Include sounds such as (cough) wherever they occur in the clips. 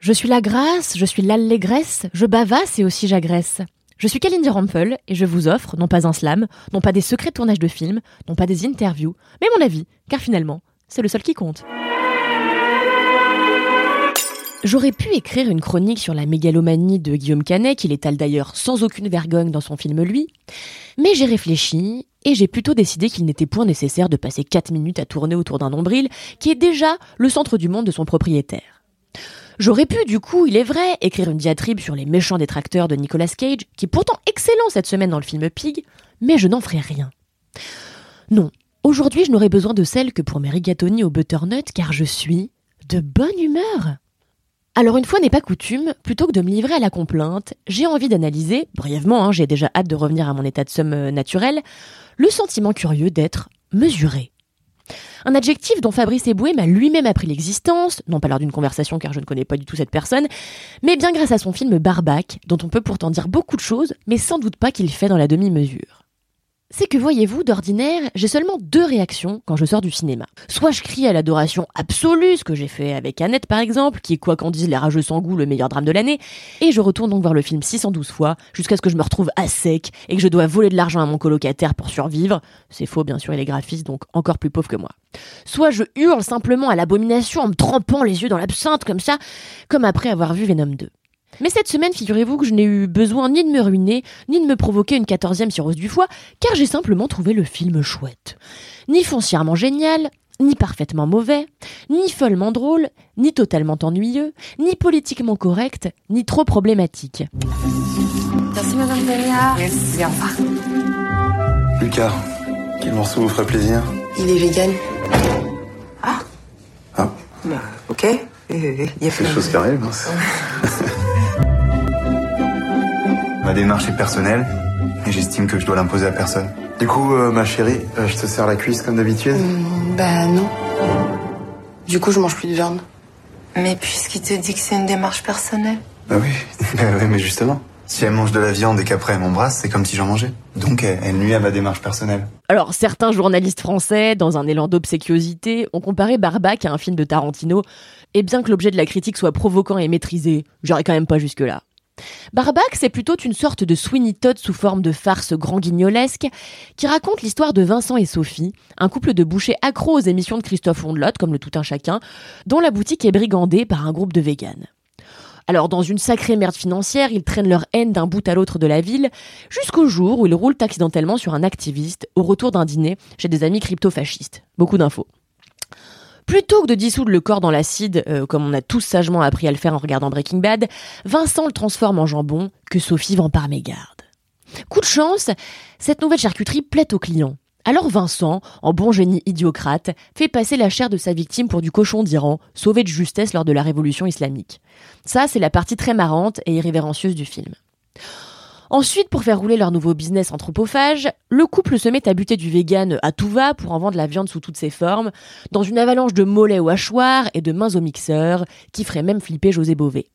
Je suis la grâce, je suis l'allégresse, je bavasse et aussi j'agresse. Je suis Kalindi Rampel et je vous offre non pas un slam, non pas des secrets de tournage de films, non pas des interviews, mais mon avis, car finalement, c'est le seul qui compte. J'aurais pu écrire une chronique sur la mégalomanie de Guillaume Canet, qu'il étale d'ailleurs sans aucune vergogne dans son film Lui, mais j'ai réfléchi et j'ai plutôt décidé qu'il n'était point nécessaire de passer 4 minutes à tourner autour d'un nombril qui est déjà le centre du monde de son propriétaire. J'aurais pu, du coup, il est vrai, écrire une diatribe sur les méchants détracteurs de Nicolas Cage, qui est pourtant excellent cette semaine dans le film Pig, mais je n'en ferai rien. Non, aujourd'hui je n'aurai besoin de celle que pour mes rigatoni au butternut, car je suis de bonne humeur. Alors une fois n'est pas coutume, plutôt que de me livrer à la complainte, j'ai envie d'analyser, brièvement, hein, j'ai déjà hâte de revenir à mon état de somme euh, naturel, le sentiment curieux d'être mesuré. Un adjectif dont Fabrice Eboué m'a lui-même appris l'existence, non pas lors d'une conversation car je ne connais pas du tout cette personne, mais bien grâce à son film Barbac, dont on peut pourtant dire beaucoup de choses, mais sans doute pas qu'il fait dans la demi-mesure c'est que voyez-vous, d'ordinaire, j'ai seulement deux réactions quand je sors du cinéma. Soit je crie à l'adoration absolue, ce que j'ai fait avec Annette par exemple, qui est quoi qu'en disent les rageux sans goût le meilleur drame de l'année, et je retourne donc voir le film 612 fois, jusqu'à ce que je me retrouve à sec et que je dois voler de l'argent à mon colocataire pour survivre. C'est faux bien sûr, il est graphiste, donc encore plus pauvre que moi. Soit je hurle simplement à l'abomination en me trempant les yeux dans l'absinthe comme ça, comme après avoir vu Venom 2. Mais cette semaine, figurez-vous que je n'ai eu besoin ni de me ruiner, ni de me provoquer une quatorzième cirrhose du foie, car j'ai simplement trouvé le film chouette. Ni foncièrement génial, ni parfaitement mauvais, ni follement drôle, ni totalement ennuyeux, ni politiquement correct, ni trop problématique. Merci Madame Delia. Merci, au revoir. Lucas, quel morceau vous ferait plaisir? Il est vegan. Ah, Bah, ok. Euh, Il y a des choses qui arrivent. hein. Ma démarche est personnelle et j'estime que je dois l'imposer à personne. Du coup, euh, ma chérie, euh, je te serre la cuisse comme d'habitude? Mm, Bah non. Du coup, je mange plus de viande. Mais puisqu'il te dit que c'est une démarche personnelle. Bah oui, (laughs) bah oui, mais justement. Si elle mange de la viande et qu'après elle m'embrasse, c'est comme si j'en mangeais. Donc elle, elle nuit à ma démarche personnelle. Alors, certains journalistes français, dans un élan d'obséquiosité, ont comparé Barbac à un film de Tarantino, et bien que l'objet de la critique soit provoquant et maîtrisé, j'irai quand même pas jusque-là. Barbac, c'est plutôt une sorte de Sweeney Todd sous forme de farce grand guignolesque, qui raconte l'histoire de Vincent et Sophie, un couple de bouchers accros aux émissions de Christophe Ondelotte, comme le tout un chacun, dont la boutique est brigandée par un groupe de véganes. Alors, dans une sacrée merde financière, ils traînent leur haine d'un bout à l'autre de la ville, jusqu'au jour où ils roulent accidentellement sur un activiste au retour d'un dîner chez des amis crypto-fascistes. Beaucoup d'infos. Plutôt que de dissoudre le corps dans l'acide, euh, comme on a tous sagement appris à le faire en regardant Breaking Bad, Vincent le transforme en jambon que Sophie vend par mégarde. Coup de chance, cette nouvelle charcuterie plaît aux clients. Alors Vincent, en bon génie idiocrate, fait passer la chair de sa victime pour du cochon d'Iran, sauvé de justesse lors de la révolution islamique. Ça, c'est la partie très marrante et irrévérencieuse du film. Ensuite, pour faire rouler leur nouveau business anthropophage, le couple se met à buter du vegan à tout va pour en vendre la viande sous toutes ses formes, dans une avalanche de mollets au hachoir et de mains au mixeur, qui ferait même flipper José Bové.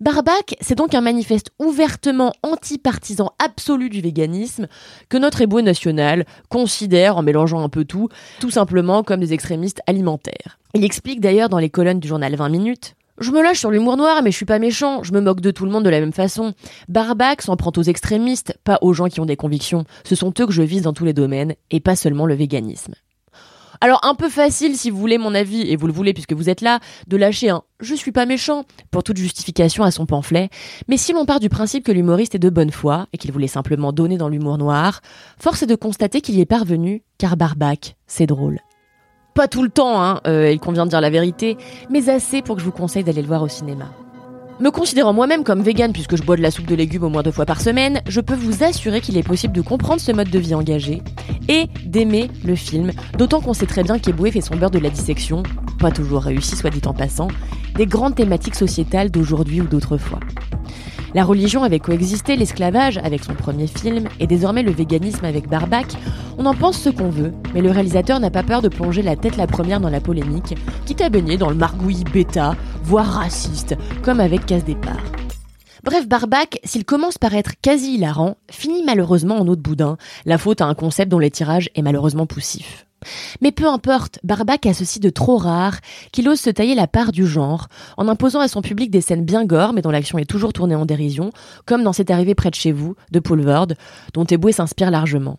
Barbac, c'est donc un manifeste ouvertement anti-partisan absolu du véganisme que notre éboué national considère, en mélangeant un peu tout, tout simplement comme des extrémistes alimentaires. Il explique d'ailleurs dans les colonnes du journal 20 minutes je me lâche sur l'humour noir, mais je suis pas méchant. Je me moque de tout le monde de la même façon. Barbac s'en prend aux extrémistes, pas aux gens qui ont des convictions. Ce sont eux que je vise dans tous les domaines, et pas seulement le véganisme. Alors un peu facile si vous voulez mon avis, et vous le voulez puisque vous êtes là, de lâcher un je suis pas méchant pour toute justification à son pamphlet, mais si l'on part du principe que l'humoriste est de bonne foi et qu'il voulait simplement donner dans l'humour noir, force est de constater qu'il y est parvenu, car Barbac, c'est drôle. Pas tout le temps, hein, euh, il convient de dire la vérité, mais assez pour que je vous conseille d'aller le voir au cinéma. Me considérant moi-même comme vegan puisque je bois de la soupe de légumes au moins deux fois par semaine, je peux vous assurer qu'il est possible de comprendre ce mode de vie engagé et d'aimer le film, d'autant qu'on sait très bien qu'Eboué fait son beurre de la dissection, pas toujours réussi soit dit en passant, des grandes thématiques sociétales d'aujourd'hui ou d'autrefois. La religion avait coexisté, l'esclavage avec son premier film, et désormais le véganisme avec Barbac. On en pense ce qu'on veut, mais le réalisateur n'a pas peur de plonger la tête la première dans la polémique, quitte à baigner dans le margouillis bêta, voire raciste, comme avec Casse Départ. Bref, Barbac, s'il commence par être quasi hilarant, finit malheureusement en eau de boudin, la faute à un concept dont l'étirage est malheureusement poussif. Mais peu importe, Barbac a ceci de trop rare qu'il ose se tailler la part du genre, en imposant à son public des scènes bien gore, mais dont l'action est toujours tournée en dérision, comme dans C'est arrivé près de chez vous, de Poulvord, dont Eboué s'inspire largement.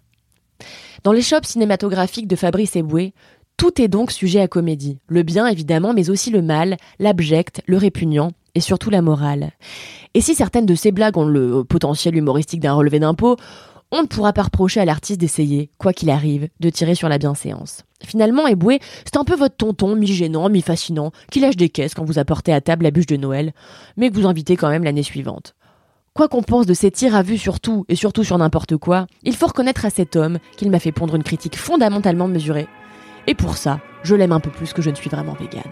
Dans les shops cinématographiques de Fabrice Eboué, tout est donc sujet à comédie. Le bien, évidemment, mais aussi le mal, l'abject, le répugnant, et surtout la morale. Et si certaines de ces blagues ont le potentiel humoristique d'un relevé d'impôt, on ne pourra pas reprocher à l'artiste d'essayer, quoi qu'il arrive, de tirer sur la bienséance. Finalement, Eboué, c'est un peu votre tonton, mi-gênant, mi-fascinant, qui lâche des caisses quand vous apportez à table la bûche de Noël, mais que vous invitez quand même l'année suivante. Quoi qu'on pense de ces tirs à vue sur tout et surtout sur n'importe quoi, il faut reconnaître à cet homme qu'il m'a fait pondre une critique fondamentalement mesurée. Et pour ça, je l'aime un peu plus que je ne suis vraiment végane.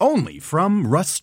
only from Rust